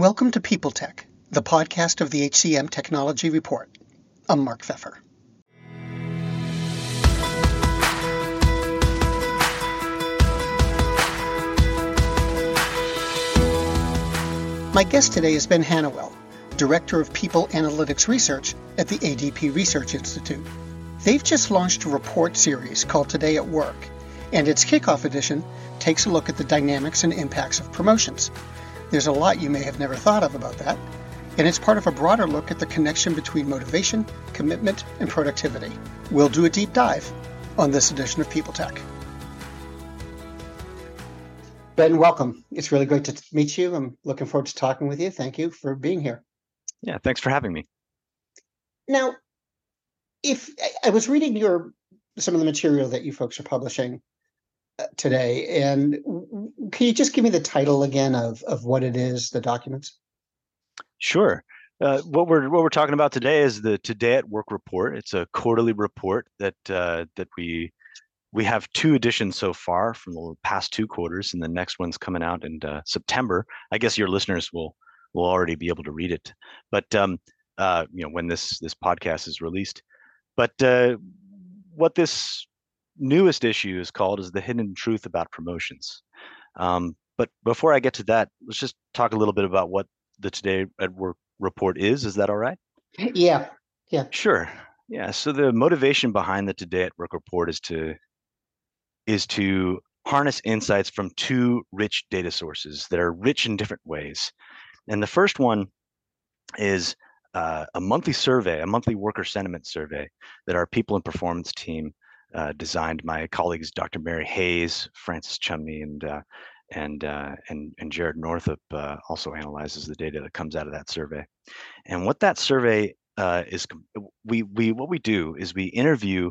Welcome to People Tech, the podcast of the HCM Technology Report. I'm Mark Feffer. My guest today is Ben Hanowell, Director of People Analytics Research at the ADP Research Institute. They've just launched a report series called Today at Work, and its kickoff edition takes a look at the dynamics and impacts of promotions. There's a lot you may have never thought of about that, and it's part of a broader look at the connection between motivation, commitment, and productivity. We'll do a deep dive on this edition of People Tech. Ben, welcome. It's really great to meet you. I'm looking forward to talking with you. Thank you for being here. Yeah, thanks for having me. Now, if I was reading your some of the material that you folks are publishing today, and can you just give me the title again of of what it is, the documents? Sure. Uh, what we're what we're talking about today is the Today at Work report. It's a quarterly report that uh, that we we have two editions so far from the past two quarters, and the next one's coming out in uh, September. I guess your listeners will will already be able to read it, but um, uh, you know when this this podcast is released. But uh, what this newest issue is called is the hidden truth about promotions. Um, but before I get to that, let's just talk a little bit about what the Today at Work report is. Is that all right? Yeah. Yeah. Sure. Yeah. So the motivation behind the Today at Work report is to is to harness insights from two rich data sources that are rich in different ways. And the first one is uh, a monthly survey, a monthly worker sentiment survey that our people and performance team uh, designed. My colleagues, Dr. Mary Hayes, Frances Chumney, and uh, and, uh, and and Jared Northup uh, also analyzes the data that comes out of that survey. And what that survey uh, is, we we what we do is we interview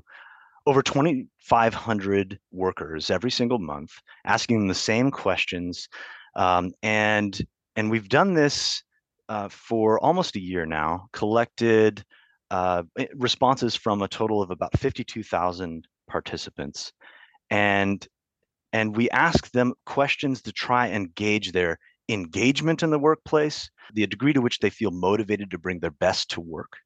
over 2,500 workers every single month, asking them the same questions. Um, and and we've done this for almost a year now, collected uh, eh, responses from a total of about 52,000 participants, and and we ask them questions to try and gauge their engagement in the workplace, the degree to which they feel motivated to bring their best to work.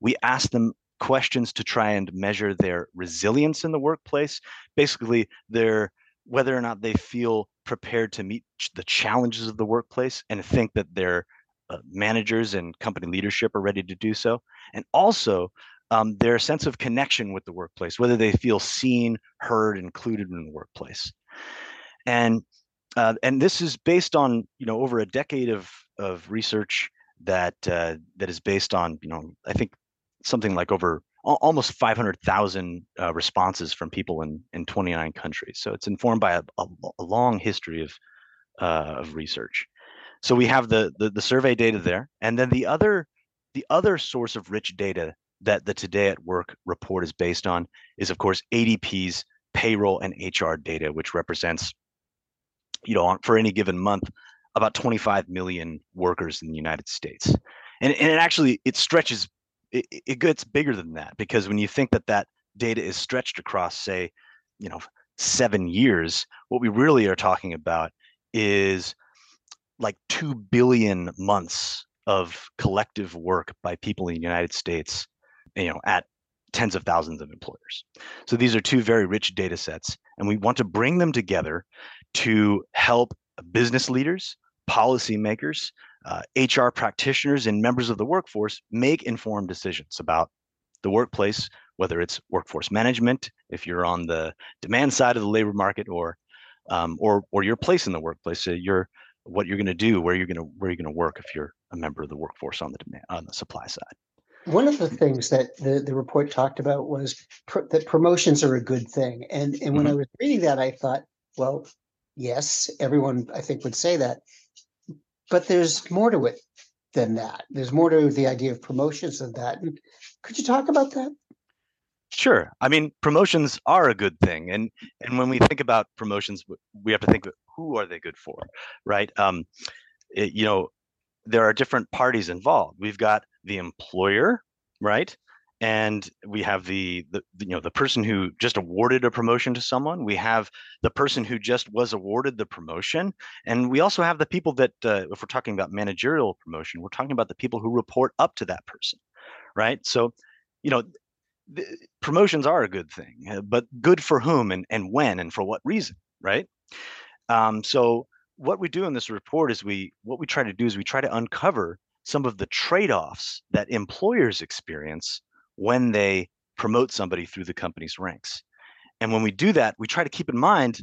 We ask them questions to try and measure their resilience in the workplace, basically their whether or not they feel prepared to meet the challenges of the workplace and think that their uh, managers and company leadership are ready to do so, and also um, their sense of connection with the workplace, whether they feel seen, heard, included in the workplace, and uh, and this is based on you know over a decade of of research that uh, that is based on you know I think something like over almost 500,000 uh, responses from people in, in 29 countries. So it's informed by a, a, a long history of, uh, of research. So we have the, the, the survey data there, and then the other the other source of rich data that the Today at Work report is based on is, of course, ADP's payroll and HR data, which represents, you know, for any given month, about 25 million workers in the United States. And, and it actually it stretches it, it gets bigger than that because when you think that that data is stretched across say you know seven years what we really are talking about is like 2 billion months of collective work by people in the united states you know at tens of thousands of employers. So these are two very rich data sets and we want to bring them together to help business leaders policymakers uh, HR practitioners and members of the workforce make informed decisions about the workplace, whether it's workforce management, if you're on the demand side of the labor market, or um, or or your place in the workplace, so you're what you're going to do, where you're going to where you're going to work if you're a member of the workforce on the demand on the supply side. One of the things that the, the report talked about was pr- that promotions are a good thing, and and when mm-hmm. I was reading that, I thought, well, yes, everyone I think would say that, but there's more to it than that. There's more to the idea of promotions than that. Could you talk about that? Sure. I mean, promotions are a good thing, and and when we think about promotions, we have to think who are they good for, right? Um, it, you know, there are different parties involved. We've got the employer, right, and we have the, the you know the person who just awarded a promotion to someone. We have the person who just was awarded the promotion. And we also have the people that uh, if we're talking about managerial promotion we're talking about the people who report up to that person right? So you know promotions are a good thing uh, but good for whom and, and when and for what reason right um, so what we do in this report is we what we try to do is we try to uncover some of the trade-offs that employers experience when they promote somebody through the company's ranks. And when we do that, we try to keep in mind,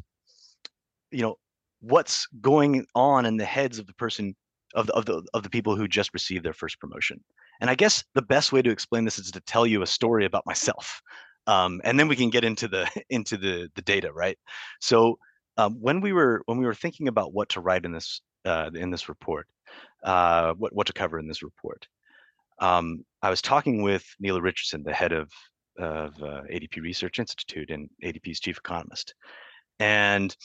you know, what's going on in the heads of the person of the, of the of the people who just received their first promotion. And I guess the best way to explain this is to tell you a story about myself, um, and then we can get into the into the the data, right? So um, when we were when we were thinking about what to write in this uh, in this report, uh, what what to cover in this report, um, I was talking with Nela Richardson, the head of of uh, ADP Research Institute and ADP's chief economist, and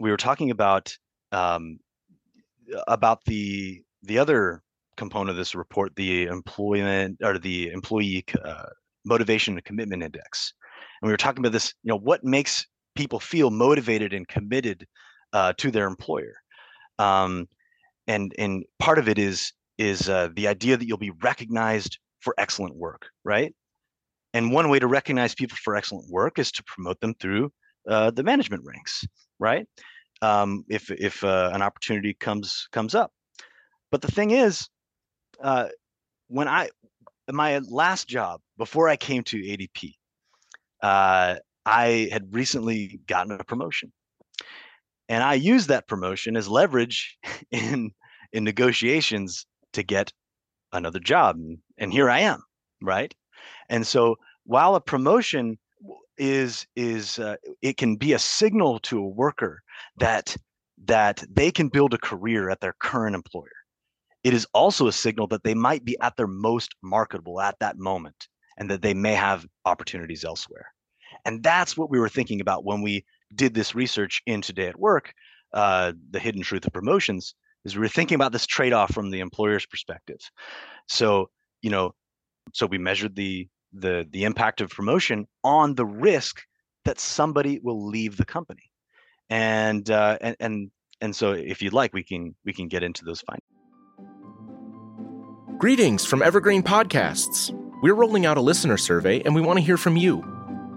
we were talking about um, about the the other component of this report, the employment or the employee uh, motivation and commitment index, and we were talking about this. You know, what makes people feel motivated and committed uh, to their employer, um, and and part of it is is uh, the idea that you'll be recognized for excellent work, right? And one way to recognize people for excellent work is to promote them through uh, the management ranks, right? Um, if if uh, an opportunity comes comes up, but the thing is, uh, when I my last job before I came to ADP, uh, I had recently gotten a promotion, and I used that promotion as leverage in in negotiations to get another job and here i am right? And so while a promotion is is uh, it can be a signal to a worker that that they can build a career at their current employer. It is also a signal that they might be at their most marketable at that moment and that they may have opportunities elsewhere and that's what we were thinking about when we did this research in today at work uh, the hidden truth of promotions is we were thinking about this trade-off from the employer's perspective. So, you know, so we measured the the the impact of promotion on the risk that somebody will leave the company. And uh, and and and so if you'd like we can we can get into those findings. Greetings from Evergreen Podcasts. We're rolling out a listener survey and we want to hear from you.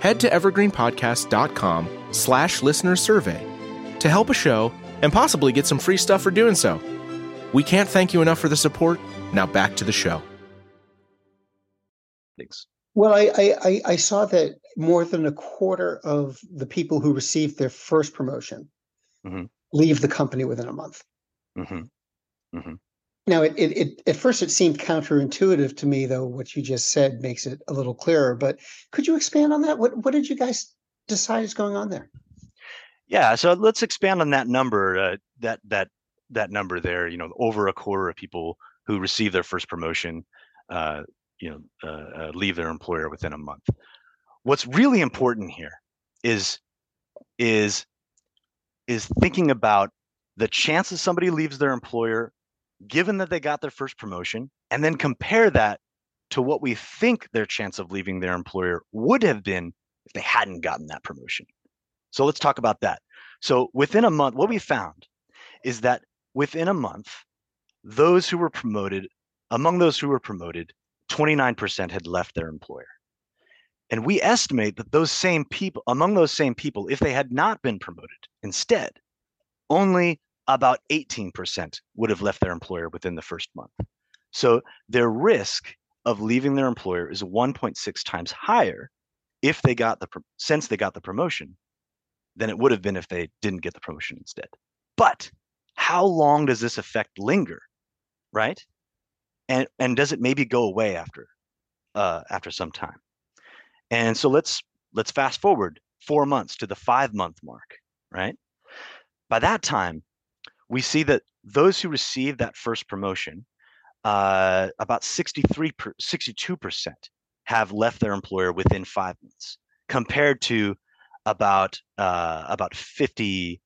Head to evergreenpodcast.com slash listener survey to help a show and possibly get some free stuff for doing so. We can't thank you enough for the support. Now back to the show. Thanks. Well, I, I, I saw that more than a quarter of the people who received their first promotion mm-hmm. leave the company within a month. Mm-hmm. Mm-hmm. Now, it, it, it, at first it seemed counterintuitive to me, though. What you just said makes it a little clearer. But could you expand on that? What what did you guys decide is going on there? Yeah, so let's expand on that number. Uh, that that that number there, you know, over a quarter of people who receive their first promotion, uh, you know, uh, uh, leave their employer within a month. What's really important here is is is thinking about the chances somebody leaves their employer given that they got their first promotion and then compare that to what we think their chance of leaving their employer would have been if they hadn't gotten that promotion. So let's talk about that. So within a month, what we found is that within a month, those who were promoted, among those who were promoted, 29% had left their employer. And we estimate that those same people, among those same people, if they had not been promoted instead, only about 18% would have left their employer within the first month. So their risk of leaving their employer is 1.6 times higher if they got the since they got the promotion than it would have been if they didn't get the promotion instead. But how long does this effect linger right and and does it maybe go away after uh after some time and so let's let's fast forward four months to the five month mark, right? By that time, we see that those who received that first promotion, uh, about 63 per, 62% have left their employer within five months, compared to about uh, about 59%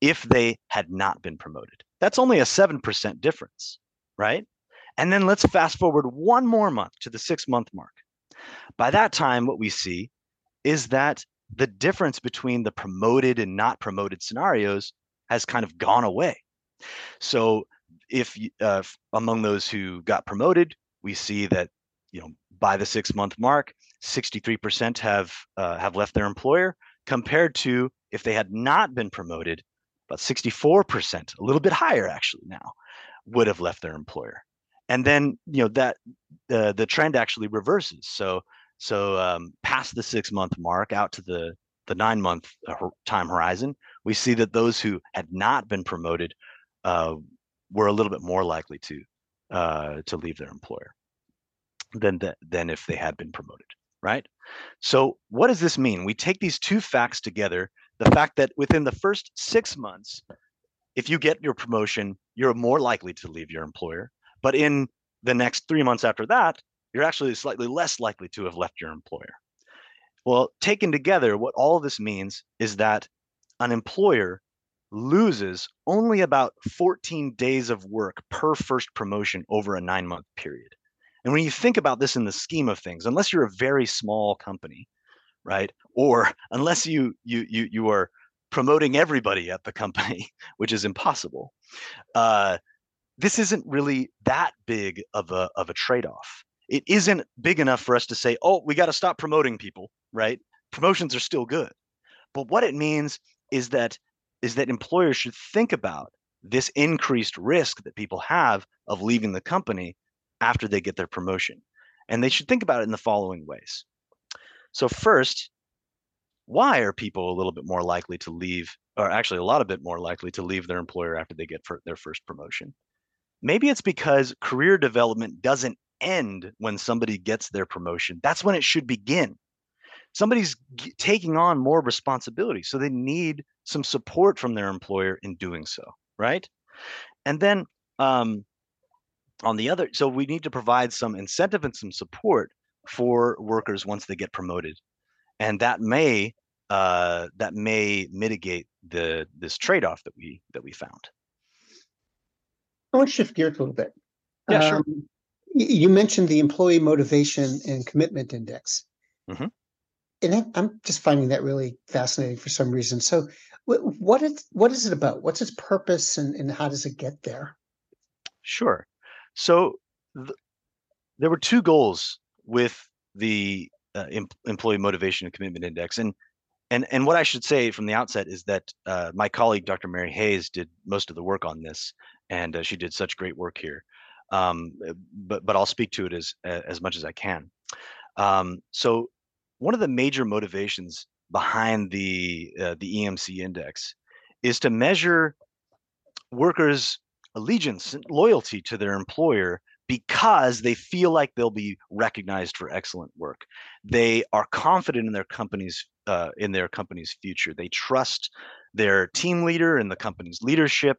if they had not been promoted. That's only a 7% difference, right? And then let's fast forward one more month to the six month mark. By that time, what we see is that the difference between the promoted and not promoted scenarios has kind of gone away. So if uh, among those who got promoted, we see that you know by the six month mark, 63% have uh, have left their employer, compared to if they had not been promoted, about 64%, a little bit higher actually now, would have left their employer. And then you know that uh, the trend actually reverses. So so um, past the six month mark, out to the the nine month uh, time horizon, we see that those who had not been promoted uh, were a little bit more likely to uh, to leave their employer than the, than if they had been promoted, right? So what does this mean? We take these two facts together. The fact that within the first six months, if you get your promotion, you're more likely to leave your employer. But in the next three months after that, you're actually slightly less likely to have left your employer. Well, taken together, what all this means is that an employer loses only about 14 days of work per first promotion over a nine month period. And when you think about this in the scheme of things, unless you're a very small company, right, or unless you you you you are promoting everybody at the company, which is impossible, uh, this isn't really that big of a of a trade off it isn't big enough for us to say, oh, we got to stop promoting people, right? Promotions are still good. But what it means is that is that employers should think about this increased risk that people have of leaving the company after they get their promotion. And they should think about it in the following ways. So first, why are people a little bit more likely to leave or actually a lot of bit more likely to leave their employer after they get their first promotion? Maybe it's because career development doesn't end when somebody gets their promotion. That's when it should begin. Somebody's g- taking on more responsibility, so they need some support from their employer in doing so, right? And then um, on the other, so we need to provide some incentive and some support for workers once they get promoted, and that may uh, that may mitigate the this trade-off that we that we found. I want to shift gears a little bit. Yeah, sure. Um, you mentioned the employee motivation and commitment index. Mm-hmm. And I'm just finding that really fascinating for some reason. So, what is what is it about? What's its purpose, and, and how does it get there? Sure. So, th- there were two goals with the uh, em- employee motivation and commitment index, and and and what I should say from the outset is that uh, my colleague Dr. Mary Hayes did most of the work on this, and uh, she did such great work here um, eh, but but I'll speak to it as as much as I can. Um, so one of the major motivations behind the uh, the EMC index is to measure workers' allegiance and loyalty to their employer because they feel like they'll be recognized for excellent work. They are confident in their company's uh, in their company's future. They trust their team leader and the company's leadership.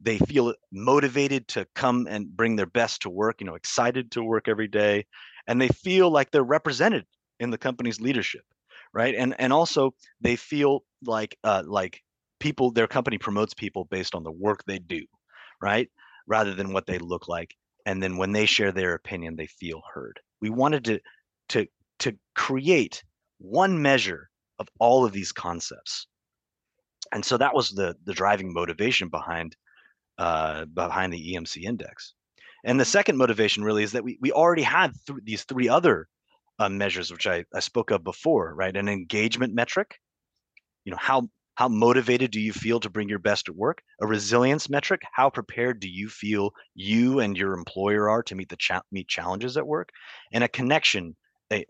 They feel motivated to come and bring their best to work, you know, excited to work every day, and they feel like they're represented in the company's leadership, right? And and also they feel like uh, like people their company promotes people based on the work they do, right? Rather than what they look like. And then when they share their opinion, they feel heard. We wanted to to to create one measure of all of these concepts and so that was the the driving motivation behind uh, behind the EMC index. And the second motivation really is that we we already had th- these three other uh, measures which I, I spoke of before, right? An engagement metric, you know how how motivated do you feel to bring your best at work? A resilience metric, how prepared do you feel you and your employer are to meet the cha- meet challenges at work? And a connection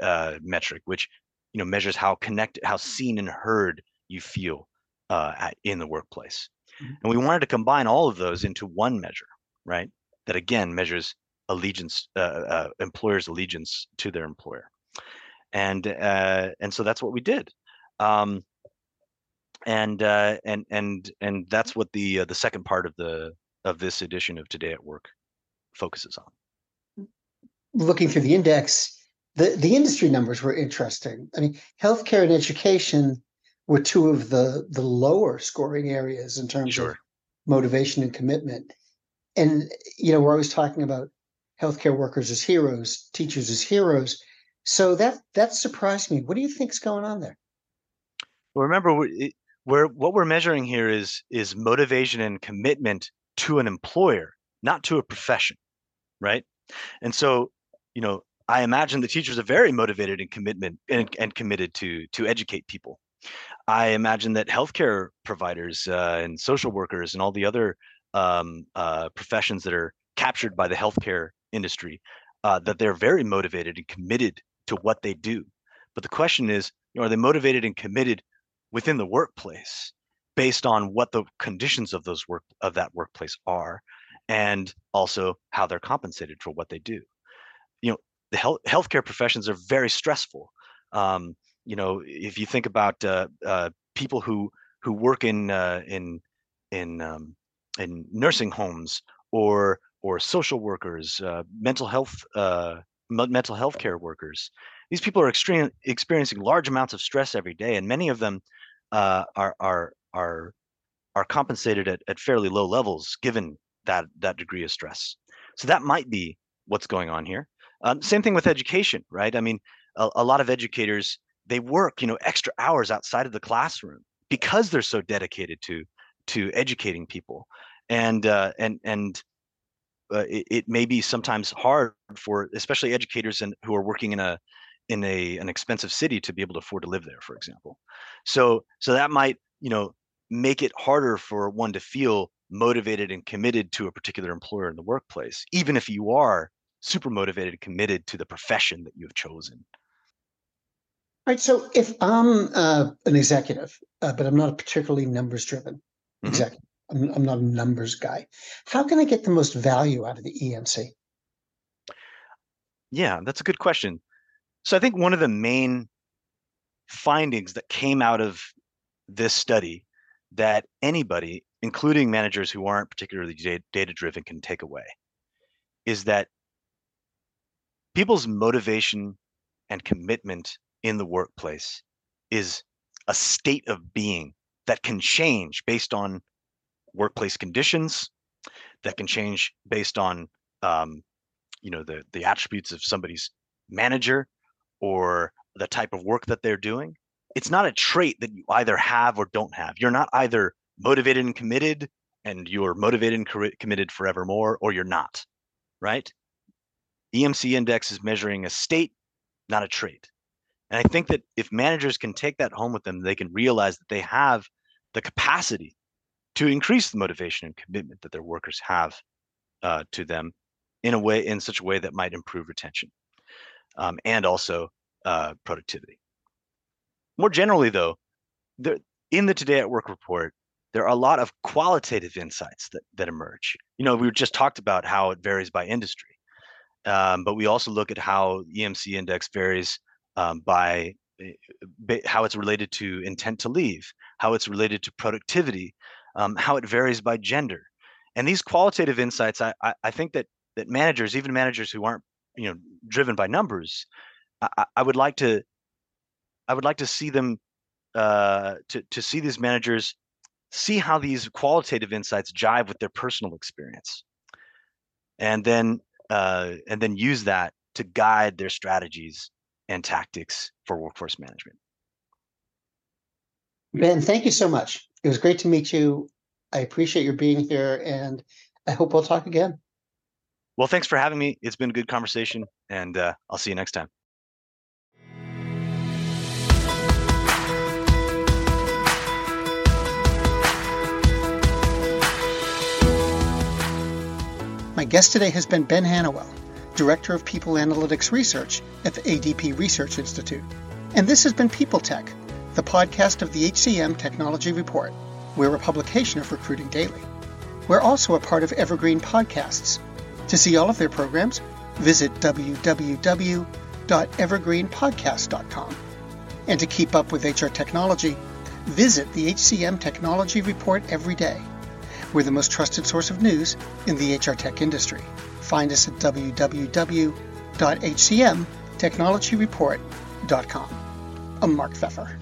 uh, metric, which you know measures how connected, how seen and heard you feel uh, at, in the workplace. Mm-hmm. And we wanted to combine all of those into one measure, right? That again measures allegiance, uh, uh, employers' allegiance to their employer. And uh, and so that's what we did. Um, and uh, and and and that's what the uh, the second part of the of this edition of Today at Work focuses on. Looking through the index, the the industry numbers were interesting. I mean, healthcare and education were two of the the lower scoring areas in terms sure. of motivation and commitment. And you know, we're always talking about healthcare workers as heroes, teachers as heroes. So that that surprised me. What do you think's going on there? Well, remember, we're what we're measuring here is is motivation and commitment to an employer, not to a profession, right? And so, you know, I imagine the teachers are very motivated and commitment and, and committed to to educate people. I imagine that healthcare providers uh, and social workers and all the other um, uh, professions that are captured by the healthcare industry, uh, that they're very motivated and committed to what they do. But the question is, you know, are they motivated and committed within the workplace based on what the conditions of those work of that workplace are and also how they're compensated for what they do you know the health healthcare professions are very stressful um, you know if you think about uh, uh, people who who work in uh, in in um, in nursing homes or or social workers uh, mental health uh, mental health care workers these people are extreme, experiencing large amounts of stress every day and many of them uh, are are are are compensated at, at fairly low levels given that that degree of stress. So that might be what's going on here. Um, same thing with education, right? I mean, a, a, lot of educators they work, you know, extra hours outside of the classroom because they're so dedicated to to educating people, and uh, and and uh, it, it may be sometimes hard for especially educators and who are working in a in a an expensive city to be able to afford to live there for example so so that might you know make it harder for one to feel motivated and committed to a particular employer in the workplace even if you are super motivated and committed to the profession that you have chosen right so if i'm uh, an executive uh, but i'm not a particularly numbers driven mm-hmm. executive I'm, I'm not a numbers guy. How can i get the most value out of the EMC yeah that's a good question. So I think one of the main findings that came out of this study that anybody, including managers who aren't particularly data driven, can take away is that people's motivation and commitment in the workplace is a state of being that can change based on workplace conditions, that can change based on um, you know the the attributes of somebody's manager or the type of work that they're doing. It's not a trait that you either have or don't have. You're not either motivated and committed and you're motivated and committed forevermore, or you're not, right? EMC index is measuring a state, not a trait. And I think that if managers can take that home with them, they can realize that they have the capacity to increase the motivation and commitment that their workers have uh, to them in a way, in such a way that might improve retention um, and also uh, productivity. More generally, though, there, in the Today at Work report, there are a lot of qualitative insights that, that emerge. You know, we just talked about how it varies by industry, um, but we also look at how EMC index varies um, by eh, how it's related to intent to leave, how it's related to productivity, um, how it varies by gender. And these qualitative insights, I, I, I think that that managers, even managers who aren't you know driven by numbers i, I would like to i would like to see them uh, to to see these managers see how these qualitative insights jive with their personal experience. And then uh, and then use that to guide their strategies and tactics for workforce management. Ben thank you so much it was great to meet you i appreciate your being here and i hope we'll talk again well, thanks for having me. It's been a good conversation, and uh, I'll see you next time. My guest today has been Ben Hanowell, Director of People Analytics Research at the ADP Research Institute. And this has been People Tech, the podcast of the HCM Technology Report. We're a publication of Recruiting Daily. We're also a part of Evergreen Podcasts to see all of their programs, visit www.evergreenpodcast.com. And to keep up with HR technology, visit the HCM Technology Report every day. We're the most trusted source of news in the HR tech industry. Find us at www.hcmtechnologyreport.com. I'm Mark Feffer.